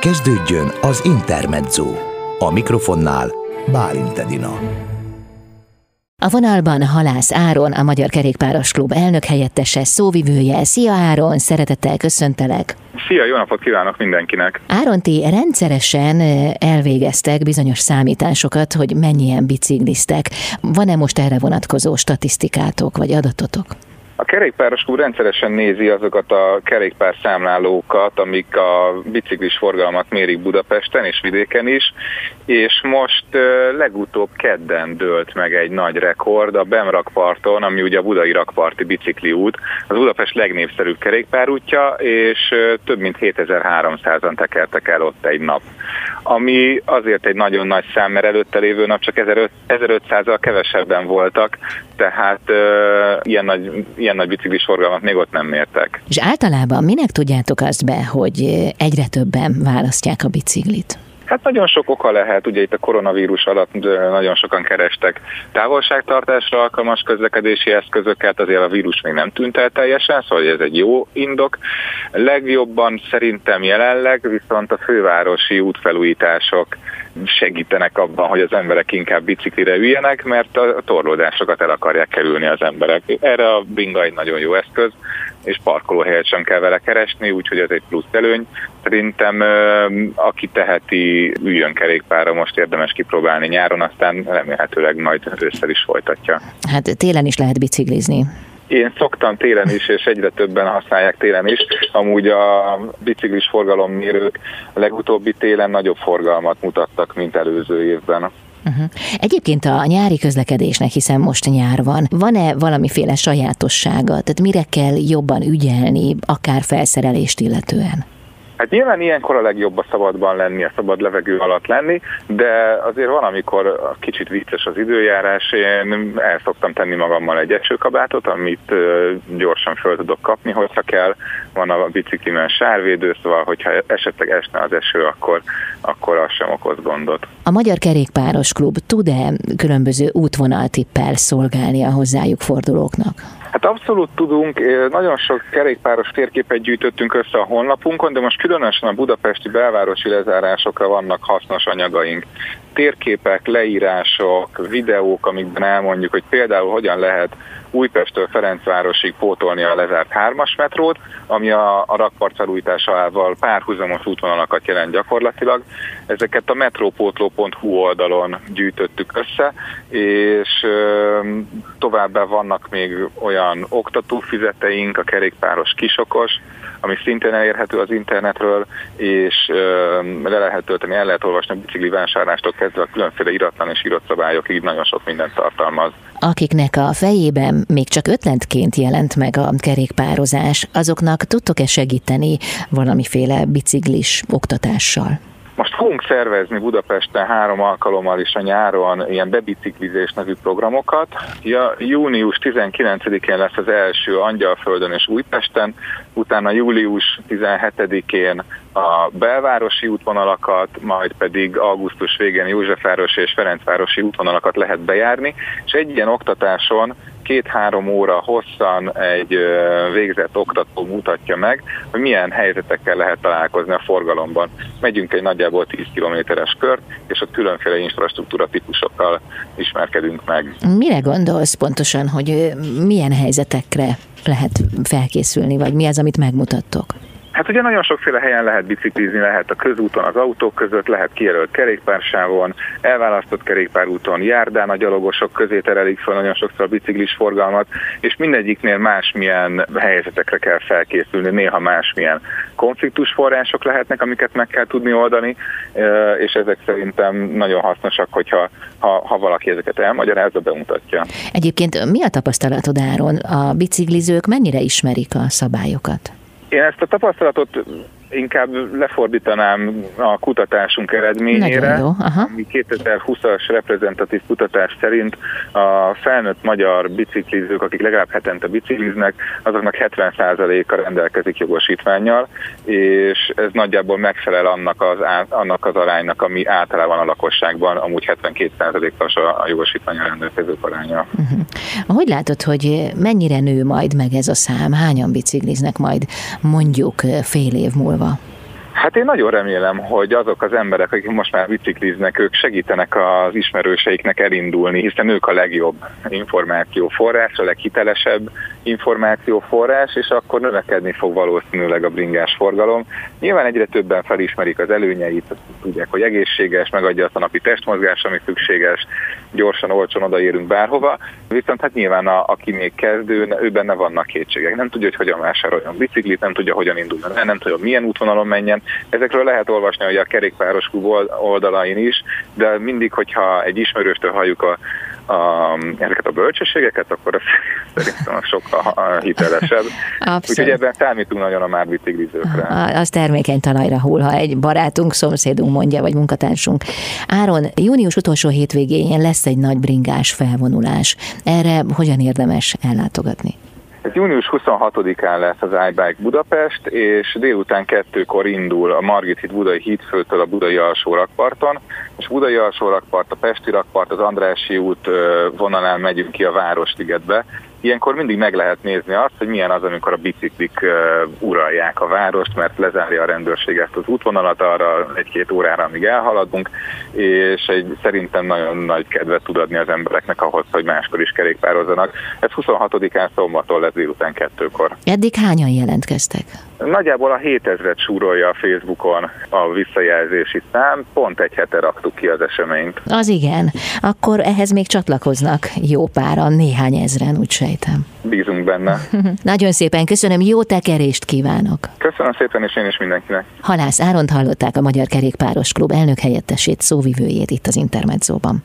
Kezdődjön az Intermezzo. A mikrofonnál Bálint Edina. A vonalban Halász Áron, a Magyar Kerékpáros Klub elnök helyettese, szóvivője. Szia Áron, szeretettel köszöntelek! Szia, jó napot kívánok mindenkinek! Áron, ti rendszeresen elvégeztek bizonyos számításokat, hogy mennyien bicikliztek. Van-e most erre vonatkozó statisztikátok vagy adatotok? A kerékpáros klub rendszeresen nézi azokat a kerékpár számlálókat, amik a biciklis forgalmat mérik Budapesten és vidéken is, és most legutóbb kedden dőlt meg egy nagy rekord a Bemrakparton, ami ugye a Budai Rakparti bicikli út, az Budapest legnépszerűbb kerékpárútja, és több mint 7300-an tekertek el ott egy nap. Ami azért egy nagyon nagy szám, mert előtte lévő nap csak 1500-al kevesebben voltak, tehát ilyen nagy, ilyen nagy biciklis forgalmat még ott nem mértek. És általában minek tudjátok azt be, hogy egyre többen választják a biciklit? Hát nagyon sok oka lehet, ugye itt a koronavírus alatt nagyon sokan kerestek távolságtartásra alkalmas közlekedési eszközöket, azért a vírus még nem tűnt el teljesen, szóval ez egy jó indok. Legjobban szerintem jelenleg viszont a fővárosi útfelújítások segítenek abban, hogy az emberek inkább biciklire üljenek, mert a torlódásokat el akarják kerülni az emberek. Erre a binga egy nagyon jó eszköz, és parkolóhelyet sem kell vele keresni, úgyhogy ez egy plusz előny. Szerintem aki teheti, üljön kerékpára, most érdemes kipróbálni nyáron, aztán remélhetőleg majd ősszel is folytatja. Hát télen is lehet biciklizni. Én szoktam télen is, és egyre többen használják télen is. Amúgy a biciklis forgalommérők a legutóbbi télen nagyobb forgalmat mutattak, mint előző évben. Uh-huh. Egyébként a nyári közlekedésnek, hiszen most nyár van, van-e valamiféle sajátossága? Tehát mire kell jobban ügyelni, akár felszerelést illetően? Hát nyilván ilyenkor a legjobb a szabadban lenni, a szabad levegő alatt lenni, de azért van, amikor kicsit vicces az időjárás, én el szoktam tenni magammal egy esőkabátot, amit gyorsan föl tudok kapni, hogyha kell. Van a biciklimen sárvédő, szóval hogyha esetleg esne az eső, akkor, akkor az sem okoz gondot. A Magyar Kerékpáros Klub tud-e különböző útvonaltippel szolgálni a hozzájuk fordulóknak? Hát abszolút tudunk, nagyon sok kerékpáros térképet gyűjtöttünk össze a honlapunkon, de most különösen a budapesti belvárosi lezárásokra vannak hasznos anyagaink. Térképek, leírások, videók, amikben elmondjuk, hogy például hogyan lehet Újpesttől Ferencvárosig pótolni a lezárt hármas metrót, ami a, a rakparcelújításával párhuzamos útvonalakat jelent gyakorlatilag. Ezeket a metrópótló.hu oldalon gyűjtöttük össze, és továbbá vannak még olyan oktatófizeteink, a kerékpáros kisokos, ami szintén elérhető az internetről, és le lehet tölteni, el lehet olvasni a bicikli vásárlástól kezdve a különféle iratlan és írott szabályokig nagyon sok mindent tartalmaz. Akiknek a fejében még csak ötletként jelent meg a kerékpározás, azoknak tudtok-e segíteni valamiféle biciklis oktatással? Most fogunk szervezni Budapesten három alkalommal is a nyáron ilyen bebiciklizés nevű programokat. Ja, június 19-én lesz az első Angyalföldön és Újpesten, utána július 17-én a belvárosi útvonalakat, majd pedig augusztus végén Józsefváros és Ferencvárosi útvonalakat lehet bejárni, és egy ilyen oktatáson két-három óra hosszan egy végzett oktató mutatja meg, hogy milyen helyzetekkel lehet találkozni a forgalomban. Megyünk egy nagyjából 10 kilométeres kört, és ott különféle infrastruktúra típusokkal ismerkedünk meg. Mire gondolsz pontosan, hogy milyen helyzetekre lehet felkészülni, vagy mi az, amit megmutattok? Hát ugye nagyon sokféle helyen lehet biciklizni, lehet a közúton, az autók között, lehet kijelölt kerékpársávon, elválasztott kerékpárúton, járdán a gyalogosok közé terelik fel nagyon sokszor a biciklis forgalmat, és mindegyiknél másmilyen helyzetekre kell felkészülni, néha másmilyen konfliktusforrások lehetnek, amiket meg kell tudni oldani, és ezek szerintem nagyon hasznosak, hogyha ha, ha valaki ezeket elmagyarázza, bemutatja. Egyébként mi a tapasztalatod, Áron? A biciklizők mennyire ismerik a szabályokat? Én ezt a tapasztalatot inkább lefordítanám a kutatásunk eredményére, ami 2020-as reprezentatív kutatás szerint a felnőtt magyar biciklizők, akik legalább hetente bicikliznek, azoknak 70%-a rendelkezik jogosítványjal, és ez nagyjából megfelel annak az, annak az aránynak, ami általában a lakosságban amúgy 72%-os a, a jogosítványal rendelkező aránya. Uh-huh. Hogy látod, hogy mennyire nő majd meg ez a szám? Hányan bicikliznek majd mondjuk fél év múlva? Hát én nagyon remélem, hogy azok az emberek, akik most már bicikliznek, ők segítenek az ismerőseiknek elindulni, hiszen ők a legjobb információforrás, a leghitelesebb információforrás, és akkor növekedni fog valószínűleg a bringás forgalom. Nyilván egyre többen felismerik az előnyeit, tudják, hogy egészséges, megadja azt a napi testmozgás, ami szükséges, gyorsan, olcsón odaérünk bárhova, viszont hát nyilván a, aki még kezdő, ő benne vannak kétségek. Nem tudja, hogy hogyan vásároljon biciklit, nem tudja, hogyan induljon nem tudja, milyen útvonalon menjen. Ezekről lehet olvasni hogy a kerékpáros oldalain is, de mindig, hogyha egy ismerőstől halljuk a a, ezeket a bölcsességeket, akkor ez szerintem sokkal hitelesebb. Abszolút. Úgyhogy ebben számítunk nagyon a már biciklizőkre. Az termékeny talajra hull, ha egy barátunk, szomszédunk mondja, vagy munkatársunk. Áron, június utolsó hétvégén lesz egy nagy bringás felvonulás. Erre hogyan érdemes ellátogatni? Ez június 26-án lesz az iBike Budapest, és délután kettőkor indul a Margit híd Budai hídfőtől a Budai alsó rakparton, és Budai alsó rakpart, a Pesti rakpart, az Andrási út vonalán megyünk ki a Városligetbe, Ilyenkor mindig meg lehet nézni azt, hogy milyen az, amikor a biciklik uralják a várost, mert lezárja a rendőrség ezt az útvonalat arra egy-két órára, amíg elhaladunk, és egy szerintem nagyon nagy kedvet tud adni az embereknek ahhoz, hogy máskor is kerékpározzanak. Ez 26-án szombaton lesz délután kettőkor. Eddig hányan jelentkeztek? Nagyjából a 7000-et súrolja a Facebookon a visszajelzési szám, pont egy hete raktuk ki az eseményt. Az igen, akkor ehhez még csatlakoznak jó páran, néhány ezren, úgy sejtem. Bízunk benne. Nagyon szépen köszönöm, jó tekerést kívánok! Köszönöm szépen, és én is mindenkinek. Halász Áront hallották a Magyar Kerékpáros Klub elnök helyettesét, szóvivőjét itt az Intermedzóban.